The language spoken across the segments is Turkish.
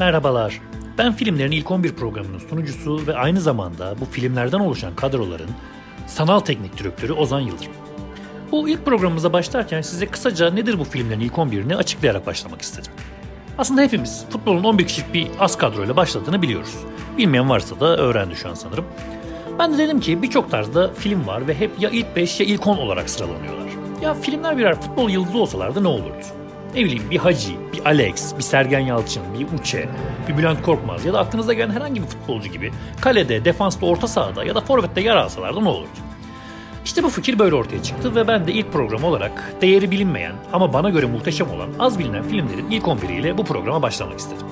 Merhabalar. Ben filmlerin ilk 11 programının sunucusu ve aynı zamanda bu filmlerden oluşan kadroların sanal teknik direktörü Ozan Yıldırım. Bu ilk programımıza başlarken size kısaca nedir bu filmlerin ilk 11'ini açıklayarak başlamak istedim. Aslında hepimiz futbolun 11 kişilik bir az kadroyla başladığını biliyoruz. Bilmeyen varsa da öğrendi şu an sanırım. Ben de dedim ki birçok tarzda film var ve hep ya ilk 5 ya ilk 10 olarak sıralanıyorlar. Ya filmler birer futbol yıldızı olsalardı ne olurdu? Ne bileyim bir Hacı, bir Alex, bir Sergen Yalçın, bir Uçe, bir Bülent Korkmaz ya da aklınıza gelen herhangi bir futbolcu gibi kalede, defansta, orta sahada ya da forvette yer alsalardı ne olurdu? İşte bu fikir böyle ortaya çıktı ve ben de ilk program olarak değeri bilinmeyen ama bana göre muhteşem olan az bilinen filmlerin ilk 11'iyle bu programa başlamak istedim.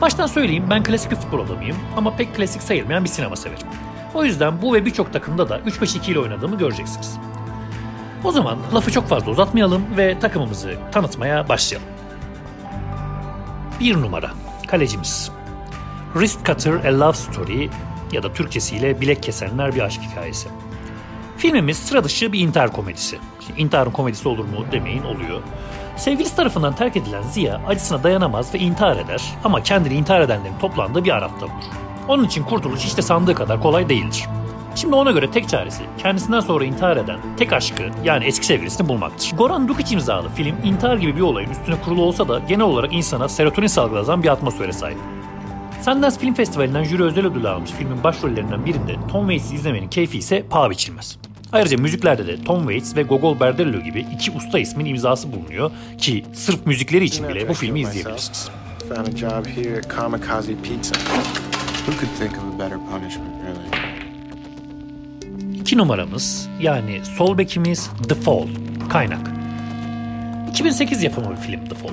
Baştan söyleyeyim ben klasik bir futbol adamıyım ama pek klasik sayılmayan bir sinema severim. O yüzden bu ve birçok takımda da 3-5-2 ile oynadığımı göreceksiniz. O zaman lafı çok fazla uzatmayalım ve takımımızı tanıtmaya başlayalım. Bir numara, kalecimiz. Wrist Cutter A Love Story ya da Türkçesiyle Bilek Kesenler Bir Aşk Hikayesi. Filmimiz sıra dışı bir intihar komedisi. Şimdi intiharın komedisi olur mu demeyin oluyor. Sevgilisi tarafından terk edilen Ziya acısına dayanamaz ve intihar eder ama kendini intihar edenlerin toplandığı bir Arap'ta bulur. Onun için kurtuluş de sandığı kadar kolay değildir. Şimdi ona göre tek çaresi kendisinden sonra intihar eden tek aşkı yani eski sevgilisini bulmaktır. Goran Dukic imzalı film intihar gibi bir olayın üstüne kurulu olsa da genel olarak insana serotonin salgılatan bir atmosfere sahip. Sundance Film Festivali'nden jüri özel ödülü almış filmin başrollerinden birinde Tom Waits'i izlemenin keyfi ise paha biçilmez. Ayrıca müziklerde de Tom Waits ve Gogol Berdello gibi iki usta ismin imzası bulunuyor ki sırf müzikleri için bile bu filmi izleyebilirsiniz. Found a job here at Kamikaze Pizza. Who could think of a better punishment, really? İki numaramız yani sol bekimiz The Fall, kaynak. 2008 yapımı bir film The Fall.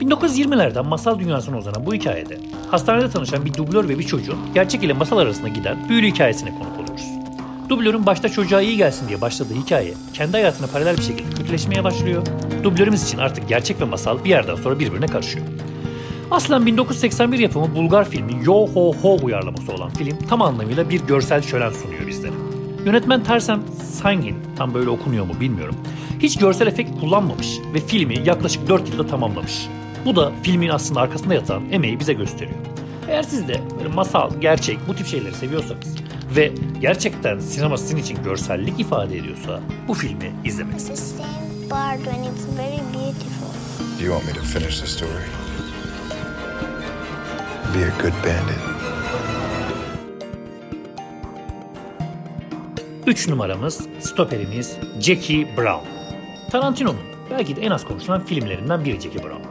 1920'lerden masal dünyasına uzanan bu hikayede hastanede tanışan bir dublör ve bir çocuğun gerçek ile masal arasında giden büyülü hikayesine konuk oluyoruz. Dublörün başta çocuğa iyi gelsin diye başladığı hikaye kendi hayatına paralel bir şekilde kötüleşmeye başlıyor. Dublörümüz için artık gerçek ve masal bir yerden sonra birbirine karışıyor. Aslen 1981 yapımı Bulgar filmi Yo Ho Ho uyarlaması olan film tam anlamıyla bir görsel şölen sunuyor bizlere. Yönetmen Tersem Sangin, tam böyle okunuyor mu bilmiyorum. Hiç görsel efekt kullanmamış ve filmi yaklaşık 4 yılda tamamlamış. Bu da filmin aslında arkasında yatan emeği bize gösteriyor. Eğer siz de böyle masal, gerçek bu tip şeyleri seviyorsanız ve gerçekten sinema sizin için görsellik ifade ediyorsa bu filmi izlemelisiniz. Do you want me to finish the story? Be a good bandit. 3 numaramız, stoperimiz Jackie Brown. Tarantino'nun belki de en az konuşulan filmlerinden biri Jackie Brown.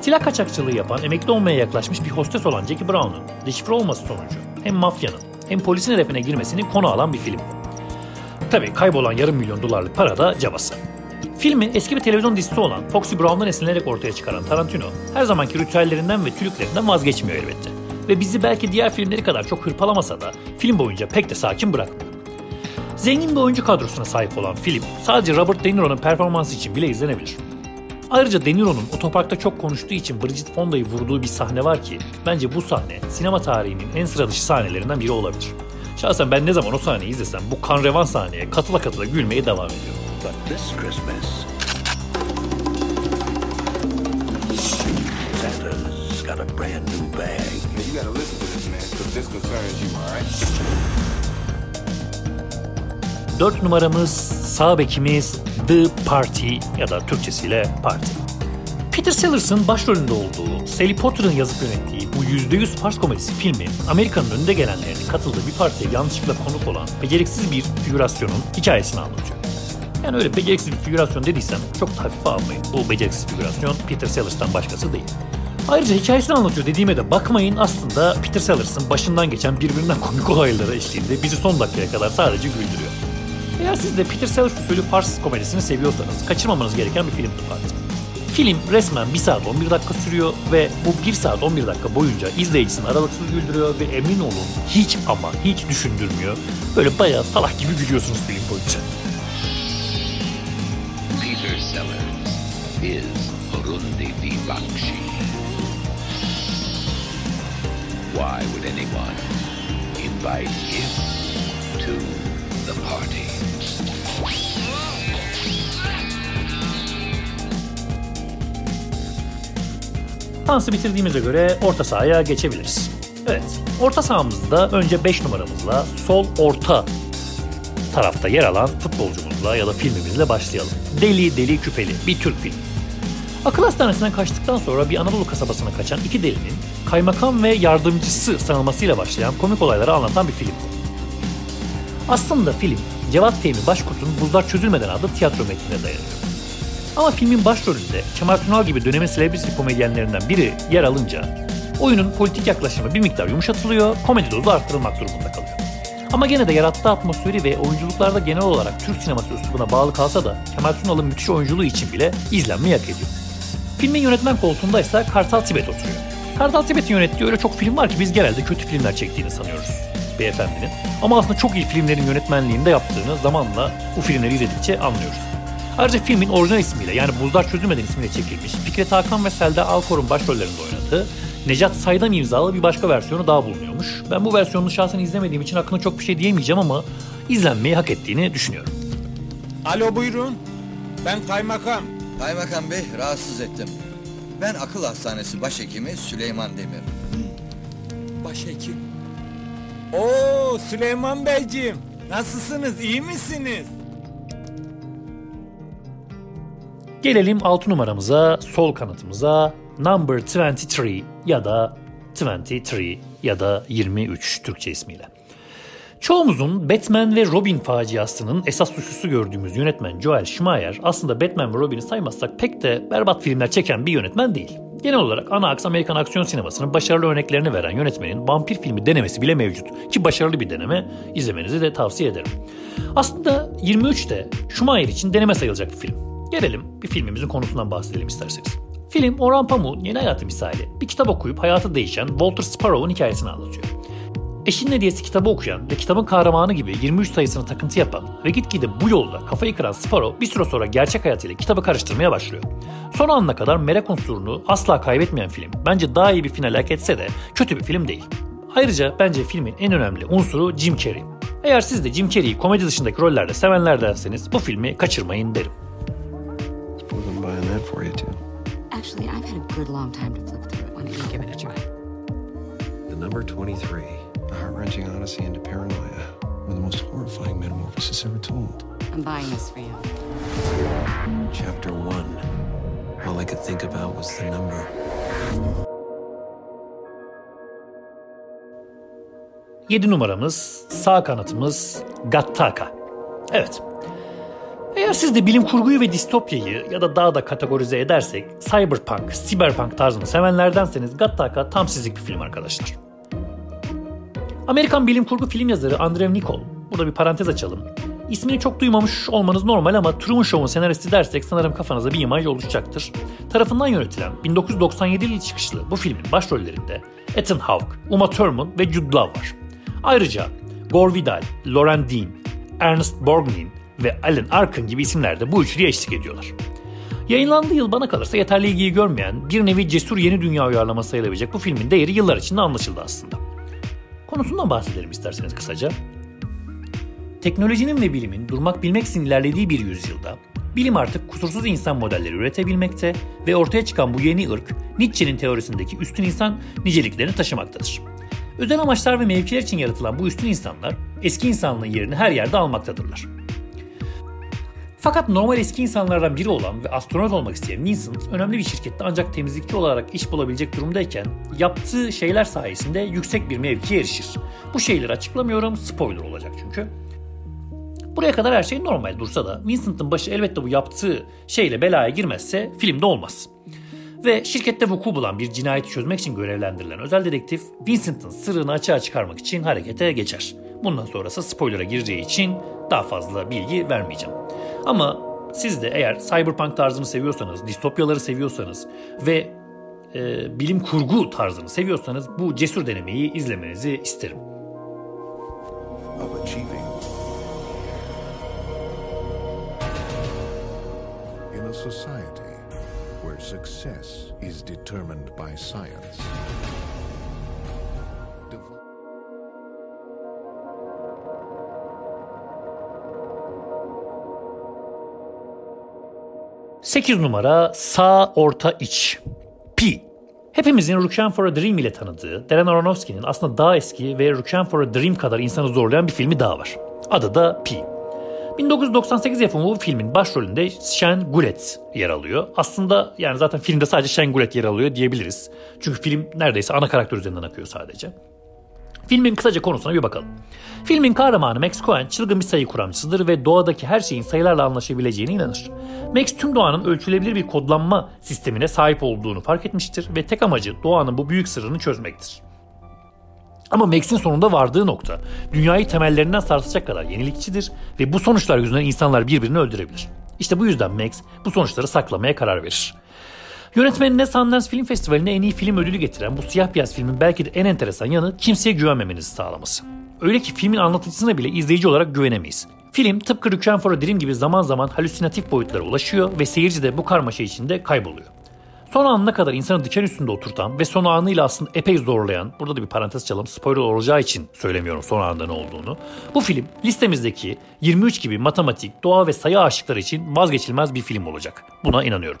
Silah kaçakçılığı yapan, emekli olmaya yaklaşmış bir hostes olan Jackie Brown'un deşifre olması sonucu hem mafyanın hem polisin hedefine girmesini konu alan bir film. Tabii kaybolan yarım milyon dolarlık para da cabası. Filmi eski bir televizyon dizisi olan Foxy Brown'dan esinlenerek ortaya çıkaran Tarantino her zamanki ritüellerinden ve tülüklerinden vazgeçmiyor elbette. Ve bizi belki diğer filmleri kadar çok hırpalamasa da film boyunca pek de sakin bırakmıyor. Zengin bir oyuncu kadrosuna sahip olan film sadece Robert De Niro'nun performansı için bile izlenebilir. Ayrıca De Niro'nun otoparkta çok konuştuğu için Bridget Fonda'yı vurduğu bir sahne var ki bence bu sahne sinema tarihinin en sıra dışı sahnelerinden biri olabilir. Şahsen ben ne zaman o sahneyi izlesem bu kan revan sahneye katıla katıla gülmeye devam ediyorum. But this Christmas, Santa's got a brand new bag. Now you gotta listen to this, man, because this concerns you, all right? 4 numaramız sağ bekimiz The Party ya da Türkçesiyle Parti. Peter Sellers'ın başrolünde olduğu, Sally Potter'ın yazıp yönettiği bu %100 Fars komedisi filmi Amerika'nın önde gelenlerinin katıldığı bir partiye yanlışlıkla konuk olan beceriksiz bir figürasyonun hikayesini anlatıyor. Yani öyle beceriksiz bir figürasyon dediysem çok da hafife almayın. Bu beceriksiz figürasyon Peter Sellers'tan başkası değil. Ayrıca hikayesini anlatıyor dediğime de bakmayın aslında Peter Sellers'ın başından geçen birbirinden komik olaylara eşliğinde bizi son dakikaya kadar sadece güldürüyor. Eğer siz de Peter Sellers usulü Fars komedisini seviyorsanız kaçırmamanız gereken bir film The Party. Film resmen 1 saat 11 dakika sürüyor ve bu 1 saat 11 dakika boyunca izleyicisini aralıksız güldürüyor ve emin olun hiç ama hiç düşündürmüyor. Böyle bayağı salak gibi gülüyorsunuz film boyunca. Peter Sellers is Burundi Vivakshi. Why would anyone invite him to the party? Dansı bitirdiğimize göre orta sahaya geçebiliriz. Evet, orta sahamızda önce 5 numaramızla sol orta tarafta yer alan futbolcumuzla ya da filmimizle başlayalım. Deli Deli Küpeli bir Türk filmi. Akıl hastanesinden kaçtıktan sonra bir Anadolu kasabasına kaçan iki delinin kaymakam ve yardımcısı sanılmasıyla başlayan komik olayları anlatan bir film bu. Aslında film Cevat Fehmi Başkurt'un Buzlar Çözülmeden adlı tiyatro metnine dayanıyor. Ama filmin başrolünde Kemal Sunal gibi dönemin selebriti komedyenlerinden biri yer alınca oyunun politik yaklaşımı bir miktar yumuşatılıyor, komedi dozu arttırılmak durumunda kalıyor. Ama gene de yarattığı atmosferi ve oyunculuklarda genel olarak Türk sineması üslubuna bağlı kalsa da Kemal Sunal'ın müthiş oyunculuğu için bile izlenmeyi hak ediyor. Filmin yönetmen koltuğunda ise Kartal Tibet oturuyor. Kartal Tibet'in yönettiği öyle çok film var ki biz genelde kötü filmler çektiğini sanıyoruz beyefendinin. Ama aslında çok iyi filmlerin yönetmenliğinde yaptığını zamanla bu filmleri izledikçe anlıyoruz. Ayrıca filmin orijinal ismiyle yani Buzlar Çözülmeden ismiyle çekilmiş Fikret Hakan ve Selda Alkor'un başrollerinde oynadığı Necat Saydam imzalı bir başka versiyonu daha bulunuyormuş. Ben bu versiyonunu şahsen izlemediğim için hakkında çok bir şey diyemeyeceğim ama izlenmeyi hak ettiğini düşünüyorum. Alo buyurun. Ben kaymakam. Kaymakam Bey rahatsız ettim. Ben akıl hastanesi başhekimi Süleyman Demir. Başhekim. Oo Süleyman Beyciğim. Nasılsınız? iyi misiniz? Gelelim 6 numaramıza, sol kanatımıza Number 23 ya da 23 ya da 23 Türkçe ismiyle. Çoğumuzun Batman ve Robin faciasının esas suçlusu gördüğümüz yönetmen Joel Schumacher aslında Batman ve Robin'i saymazsak pek de berbat filmler çeken bir yönetmen değil. Genel olarak ana aks Amerikan aksiyon sinemasının başarılı örneklerini veren yönetmenin vampir filmi denemesi bile mevcut. Ki başarılı bir deneme izlemenizi de tavsiye ederim. Aslında 23 de Schumacher için deneme sayılacak bir film. Gelelim bir filmimizin konusundan bahsedelim isterseniz. Film Orhan Pamuk'un yeni hayatı misali bir kitap okuyup hayatı değişen Walter Sparrow'un hikayesini anlatıyor. Eşinin hediyesi kitabı okuyan ve kitabın kahramanı gibi 23 sayısını takıntı yapan ve gitgide bu yolda kafayı kıran Sparrow bir süre sonra gerçek hayatıyla kitabı karıştırmaya başlıyor. Son anına kadar merak unsurunu asla kaybetmeyen film bence daha iyi bir final hak etse de kötü bir film değil. Ayrıca bence filmin en önemli unsuru Jim Carrey. Eğer siz de Jim Carrey'i komedi dışındaki rollerde sevenlerdenseniz bu filmi kaçırmayın derim. Actually, I've had a good long time to flip through it. Why don't you give it a try? Number 23. A heart-wrenching odyssey into paranoia. One of the most horrifying metamorphoses ever told. I'm buying this for you. Chapter 1. All I could think about was the number. Yedi numaramız, sağ kanatımız Gattaca. Evet. Eğer siz de bilim kurguyu ve distopyayı ya da daha da kategorize edersek cyberpunk, cyberpunk tarzını sevenlerdenseniz Gattaca tam sizlik bir film arkadaşlar. Amerikan bilim kurgu film yazarı Andrew Niccol, burada bir parantez açalım. İsmini çok duymamış olmanız normal ama Truman Show'un senaristi dersek sanırım kafanıza bir imaj oluşacaktır. Tarafından yönetilen 1997 yılı çıkışlı bu filmin başrollerinde Ethan Hawke, Uma Thurman ve Jude Law var. Ayrıca Gore Vidal, Lauren Dean, Ernest Borgnine ve Alan Arkin gibi isimler de bu üçlüye eşlik ediyorlar. Yayınlandığı yıl bana kalırsa yeterli ilgiyi görmeyen bir nevi cesur yeni dünya uyarlaması sayılabilecek bu filmin değeri yıllar içinde anlaşıldı aslında. Konusundan bahsedelim isterseniz kısaca. Teknolojinin ve bilimin durmak bilmeksizin ilerlediği bir yüzyılda bilim artık kusursuz insan modelleri üretebilmekte ve ortaya çıkan bu yeni ırk Nietzsche'nin teorisindeki üstün insan niceliklerini taşımaktadır. Özel amaçlar ve mevkiler için yaratılan bu üstün insanlar eski insanlığın yerini her yerde almaktadırlar. Fakat normal eski insanlardan biri olan ve astronot olmak isteyen Vincent önemli bir şirkette ancak temizlikçi olarak iş bulabilecek durumdayken yaptığı şeyler sayesinde yüksek bir mevkiye erişir. Bu şeyleri açıklamıyorum spoiler olacak çünkü. Buraya kadar her şey normal dursa da Vincent'ın başı elbette bu yaptığı şeyle belaya girmezse filmde olmaz. Ve şirkette vuku bulan bir cinayeti çözmek için görevlendirilen özel dedektif Vincent'ın sırrını açığa çıkarmak için harekete geçer. Bundan sonrası spoiler'a gireceği için daha fazla bilgi vermeyeceğim. Ama siz de eğer cyberpunk tarzını seviyorsanız, distopyaları seviyorsanız ve e, bilim kurgu tarzını seviyorsanız bu cesur denemeyi izlemenizi isterim. Society where success is determined by science. 8 numara sağ orta iç. Pi. Hepimizin Requiem for a Dream ile tanıdığı Darren Aronofsky'nin aslında daha eski ve Requiem for a Dream kadar insanı zorlayan bir filmi daha var. Adı da Pi. 1998 yapımı bu filmin başrolünde Shen Gulet yer alıyor. Aslında yani zaten filmde sadece Shen Gulet yer alıyor diyebiliriz. Çünkü film neredeyse ana karakter üzerinden akıyor sadece. Filmin kısaca konusuna bir bakalım. Filmin kahramanı Max Cohen çılgın bir sayı kuramcısıdır ve doğadaki her şeyin sayılarla anlaşabileceğine inanır. Max tüm doğanın ölçülebilir bir kodlanma sistemine sahip olduğunu fark etmiştir ve tek amacı doğanın bu büyük sırrını çözmektir. Ama Max'in sonunda vardığı nokta dünyayı temellerinden sarsacak kadar yenilikçidir ve bu sonuçlar yüzünden insanlar birbirini öldürebilir. İşte bu yüzden Max bu sonuçları saklamaya karar verir. Yönetmenine Sundance Film Festivali'ne en iyi film ödülü getiren bu siyah beyaz filmin belki de en enteresan yanı kimseye güvenmemenizi sağlaması. Öyle ki filmin anlatıcısına bile izleyici olarak güvenemeyiz. Film tıpkı Requiem for a Dream gibi zaman zaman halüsinatif boyutlara ulaşıyor ve seyirci de bu karmaşa içinde kayboluyor. Son anına kadar insanı diken üstünde oturtan ve son anıyla aslında epey zorlayan, burada da bir parantez çalalım spoiler olacağı için söylemiyorum son anında ne olduğunu. Bu film listemizdeki 23 gibi matematik, doğa ve sayı aşıkları için vazgeçilmez bir film olacak. Buna inanıyorum.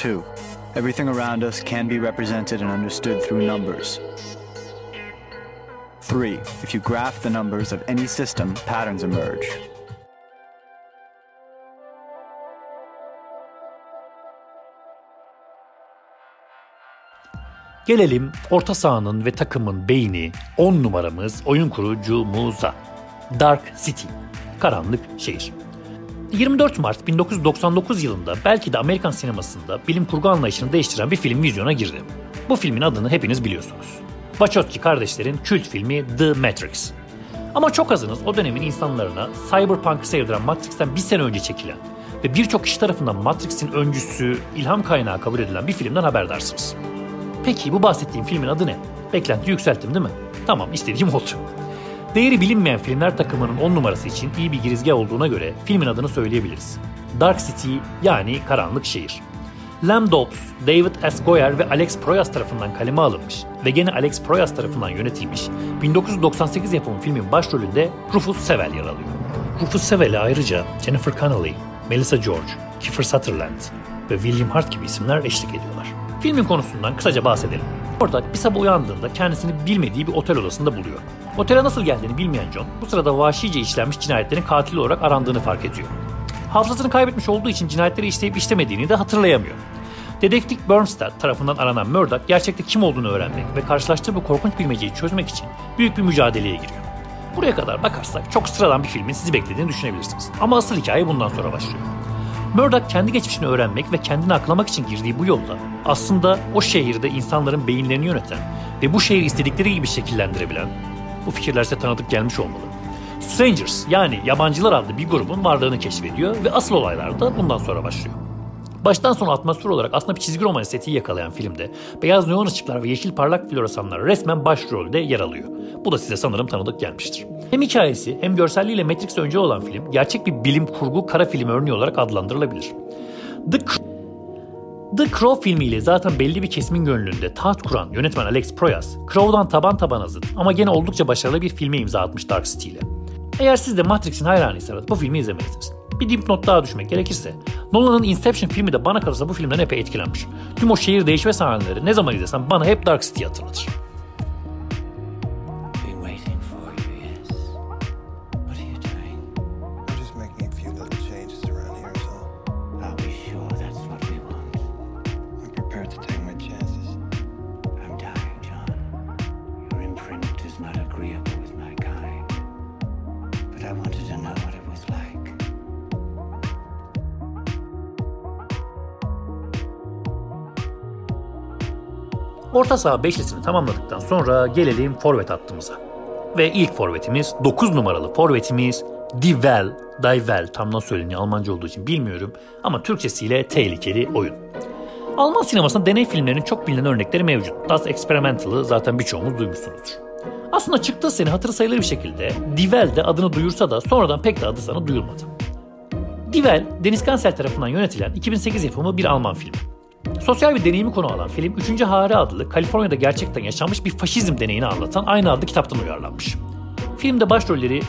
2. Everything around us can be represented and understood through numbers. 3. If you graph the numbers of any system, patterns emerge. Gelelim orta sahanın ve takımın beyni 10 numaramız oyun kurucumuza. Dark City, karanlık şehir. 24 Mart 1999 yılında belki de Amerikan sinemasında bilim kurgu anlayışını değiştiren bir film vizyona girdi. Bu filmin adını hepiniz biliyorsunuz. Wachowski kardeşlerin kült filmi The Matrix. Ama çok azınız o dönemin insanlarına Cyberpunk'ı sevdiren Matrix'ten bir sene önce çekilen ve birçok kişi tarafından Matrix'in öncüsü, ilham kaynağı kabul edilen bir filmden haberdarsınız. Peki bu bahsettiğim filmin adı ne? Beklenti yükselttim değil mi? Tamam istediğim oldu. Değeri bilinmeyen filmler takımının 10 numarası için iyi bir girizgah olduğuna göre filmin adını söyleyebiliriz. Dark City yani Karanlık Şehir. Lam Dobbs, David S. Goyer ve Alex Proyas tarafından kaleme alınmış ve gene Alex Proyas tarafından yönetilmiş 1998 yapımı filmin başrolünde Rufus Sewell yer alıyor. Rufus Sewell'e ayrıca Jennifer Connelly, Melissa George, Kiefer Sutherland ve William Hart gibi isimler eşlik ediyorlar. Filmin konusundan kısaca bahsedelim. Orada bir sabah uyandığında kendisini bilmediği bir otel odasında buluyor. Otele nasıl geldiğini bilmeyen John bu sırada vahşice işlenmiş cinayetlerin katili olarak arandığını fark ediyor. Hafızasını kaybetmiş olduğu için cinayetleri işleyip işlemediğini de hatırlayamıyor. Dedektif Bernstein tarafından aranan Murdoch gerçekte kim olduğunu öğrenmek ve karşılaştığı bu korkunç bilmeceyi çözmek için büyük bir mücadeleye giriyor. Buraya kadar bakarsak çok sıradan bir filmin sizi beklediğini düşünebilirsiniz. Ama asıl hikaye bundan sonra başlıyor. Murdoch kendi geçmişini öğrenmek ve kendini aklamak için girdiği bu yolda aslında o şehirde insanların beyinlerini yöneten ve bu şehri istedikleri gibi şekillendirebilen, bu fikirler size tanıdık gelmiş olmalı. Strangers yani yabancılar adlı bir grubun varlığını keşfediyor ve asıl olaylar da bundan sonra başlıyor. Baştan sona atmosfer olarak aslında bir çizgi roman estetiği yakalayan filmde beyaz neon ışıklar ve yeşil parlak floresanlar resmen başrolde yer alıyor. Bu da size sanırım tanıdık gelmiştir. Hem hikayesi hem görselliğiyle Matrix önce olan film gerçek bir bilim kurgu kara film örneği olarak adlandırılabilir. The The Crow filmiyle zaten belli bir kesimin gönlünde taht kuran yönetmen Alex Proyas, Crow'dan taban tabana zıt ama gene oldukça başarılı bir filme imza atmış Dark City ile. Eğer siz de Matrix'in hayranıysanız bu filmi izlemelisiniz. Bir dipnot daha düşmek gerekirse, Nolan'ın Inception filmi de bana kalırsa bu filmden epey etkilenmiş. Tüm o şehir değişme sahneleri ne zaman izlesem bana hep Dark City'yi hatırlatır. Orta saha beşlisini tamamladıktan sonra gelelim forvet hattımıza. Ve ilk forvetimiz 9 numaralı forvetimiz Divel, Divel tam nasıl söyleniyor Almanca olduğu için bilmiyorum ama Türkçesiyle tehlikeli oyun. Alman sinemasında deney filmlerinin çok bilinen örnekleri mevcut. Das Experimental'ı zaten birçoğumuz duymuşsunuzdur. Aslında çıktığı sene hatırı sayılır bir şekilde Divel de adını duyursa da sonradan pek de adı sana duyulmadı. Divel, Deniz Gansel tarafından yönetilen 2008 yapımı bir Alman filmi. Sosyal bir deneyimi konu alan film 3. Hare adlı Kaliforniya'da gerçekten yaşanmış bir faşizm deneyini anlatan aynı adlı kitaptan uyarlanmış. Filmde başrolleri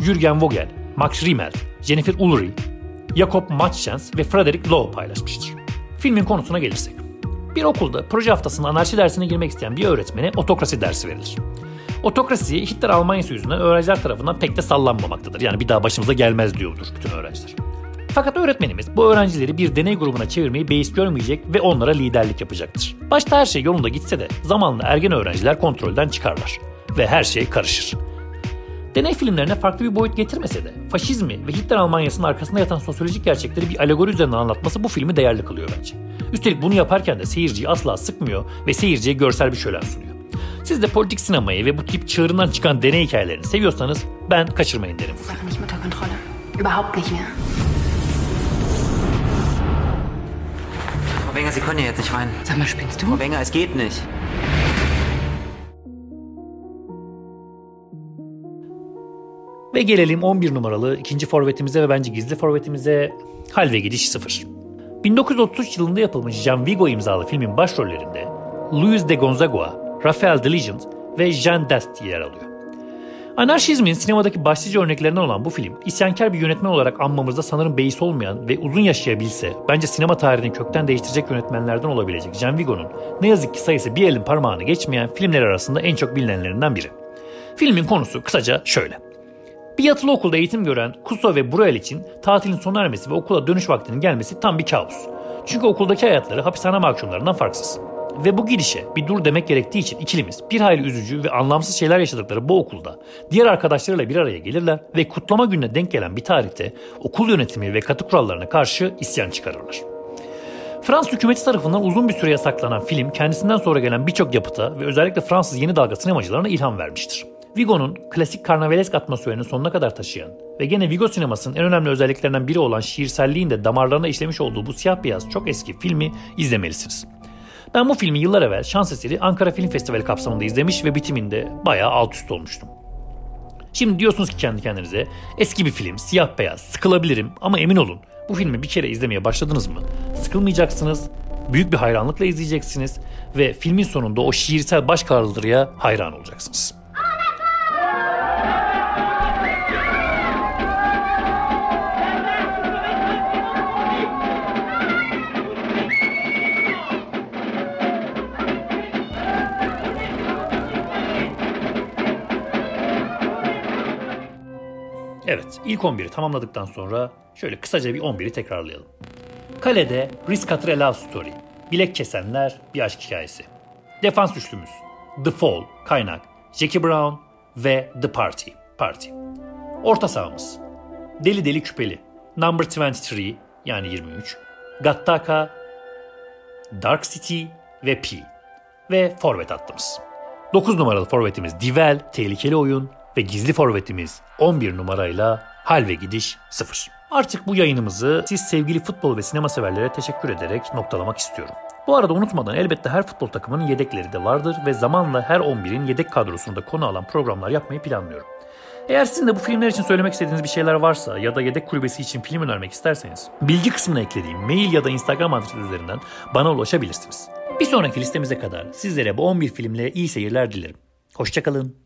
Jürgen Vogel, Max Riemel, Jennifer Ulrich, Jakob Matschens ve Frederick Lowe paylaşmıştır. Filmin konusuna gelirsek. Bir okulda proje haftasında anarşi dersine girmek isteyen bir öğretmene otokrasi dersi verilir. Otokrasi Hitler Almanyası yüzünden öğrenciler tarafından pek de sallanmamaktadır. Yani bir daha başımıza gelmez diyordur bütün öğrenciler. Fakat öğretmenimiz bu öğrencileri bir deney grubuna çevirmeyi beis görmeyecek ve onlara liderlik yapacaktır. Başta her şey yolunda gitse de zamanla ergen öğrenciler kontrolden çıkarlar ve her şey karışır. Deney filmlerine farklı bir boyut getirmese de faşizmi ve Hitler Almanyası'nın arkasında yatan sosyolojik gerçekleri bir alegori üzerinden anlatması bu filmi değerli kılıyor bence. Üstelik bunu yaparken de seyirciyi asla sıkmıyor ve seyirciye görsel bir şölen sunuyor. Siz de politik sinemayı ve bu tip çığırından çıkan deney hikayelerini seviyorsanız ben kaçırmayın derim. Überhaupt nicht mehr. Wenger, Sie können ja jetzt nicht weinen. Sag mal, spinnst du? Frau Wenger, es geht nicht. Ve gelelim 11 numaralı ikinci forvetimize ve bence gizli forvetimize Hal ve Gidiş 0. 1933 yılında yapılmış Jean Vigo imzalı filmin başrollerinde Luis de Gonzaga, Rafael de Legend ve Jean Dast yer alıyor. Anarşizmin sinemadaki başlıca örneklerinden olan bu film, isyankar bir yönetmen olarak anmamızda sanırım beis olmayan ve uzun yaşayabilse, bence sinema tarihini kökten değiştirecek yönetmenlerden olabilecek Jean Vigo'nun ne yazık ki sayısı bir elin parmağını geçmeyen filmler arasında en çok bilinenlerinden biri. Filmin konusu kısaca şöyle. Bir yatılı okulda eğitim gören Kuso ve Bruel için tatilin sona ermesi ve okula dönüş vaktinin gelmesi tam bir kabus. Çünkü okuldaki hayatları hapishane mahkumlarından farksız. Ve bu gidişe bir dur demek gerektiği için ikilimiz bir hayli üzücü ve anlamsız şeyler yaşadıkları bu okulda diğer arkadaşlarıyla bir araya gelirler ve kutlama gününe denk gelen bir tarihte okul yönetimi ve katı kurallarına karşı isyan çıkarırlar. Fransız hükümeti tarafından uzun bir süre yasaklanan film kendisinden sonra gelen birçok yapıta ve özellikle Fransız yeni dalga sinemacılarına ilham vermiştir. Vigo'nun klasik karnavalesk atmosferini sonuna kadar taşıyan ve gene Vigo sinemasının en önemli özelliklerinden biri olan şiirselliğin de damarlarına işlemiş olduğu bu siyah beyaz çok eski filmi izlemelisiniz. Ben bu filmi yıllar evvel şans eseri Ankara Film Festivali kapsamında izlemiş ve bitiminde bayağı alt üst olmuştum. Şimdi diyorsunuz ki kendi kendinize eski bir film, siyah beyaz, sıkılabilirim ama emin olun bu filmi bir kere izlemeye başladınız mı? Sıkılmayacaksınız, büyük bir hayranlıkla izleyeceksiniz ve filmin sonunda o şiirsel başkaldırıya hayran olacaksınız. Evet, ilk 11'i tamamladıktan sonra şöyle kısaca bir 11'i tekrarlayalım. Kalede Risk Love Story, Bilek Kesenler, Bir Aşk Hikayesi. Defans üçlümüz The Fall, Kaynak, Jackie Brown ve The Party, Party. Orta sahamız Deli Deli Küpeli, Number 23 yani 23, Gattaca, Dark City ve P. Ve forvet hattımız. 9 numaralı forvetimiz Divel, Tehlikeli Oyun, ve gizli forvetimiz 11 numarayla hal ve gidiş 0. Artık bu yayınımızı siz sevgili futbol ve sinema severlere teşekkür ederek noktalamak istiyorum. Bu arada unutmadan elbette her futbol takımının yedekleri de vardır ve zamanla her 11'in yedek kadrosunda konu alan programlar yapmayı planlıyorum. Eğer sizin de bu filmler için söylemek istediğiniz bir şeyler varsa ya da yedek kulübesi için film önermek isterseniz bilgi kısmına eklediğim mail ya da Instagram adresi üzerinden bana ulaşabilirsiniz. Bir sonraki listemize kadar sizlere bu 11 filmle iyi seyirler dilerim. Hoşçakalın.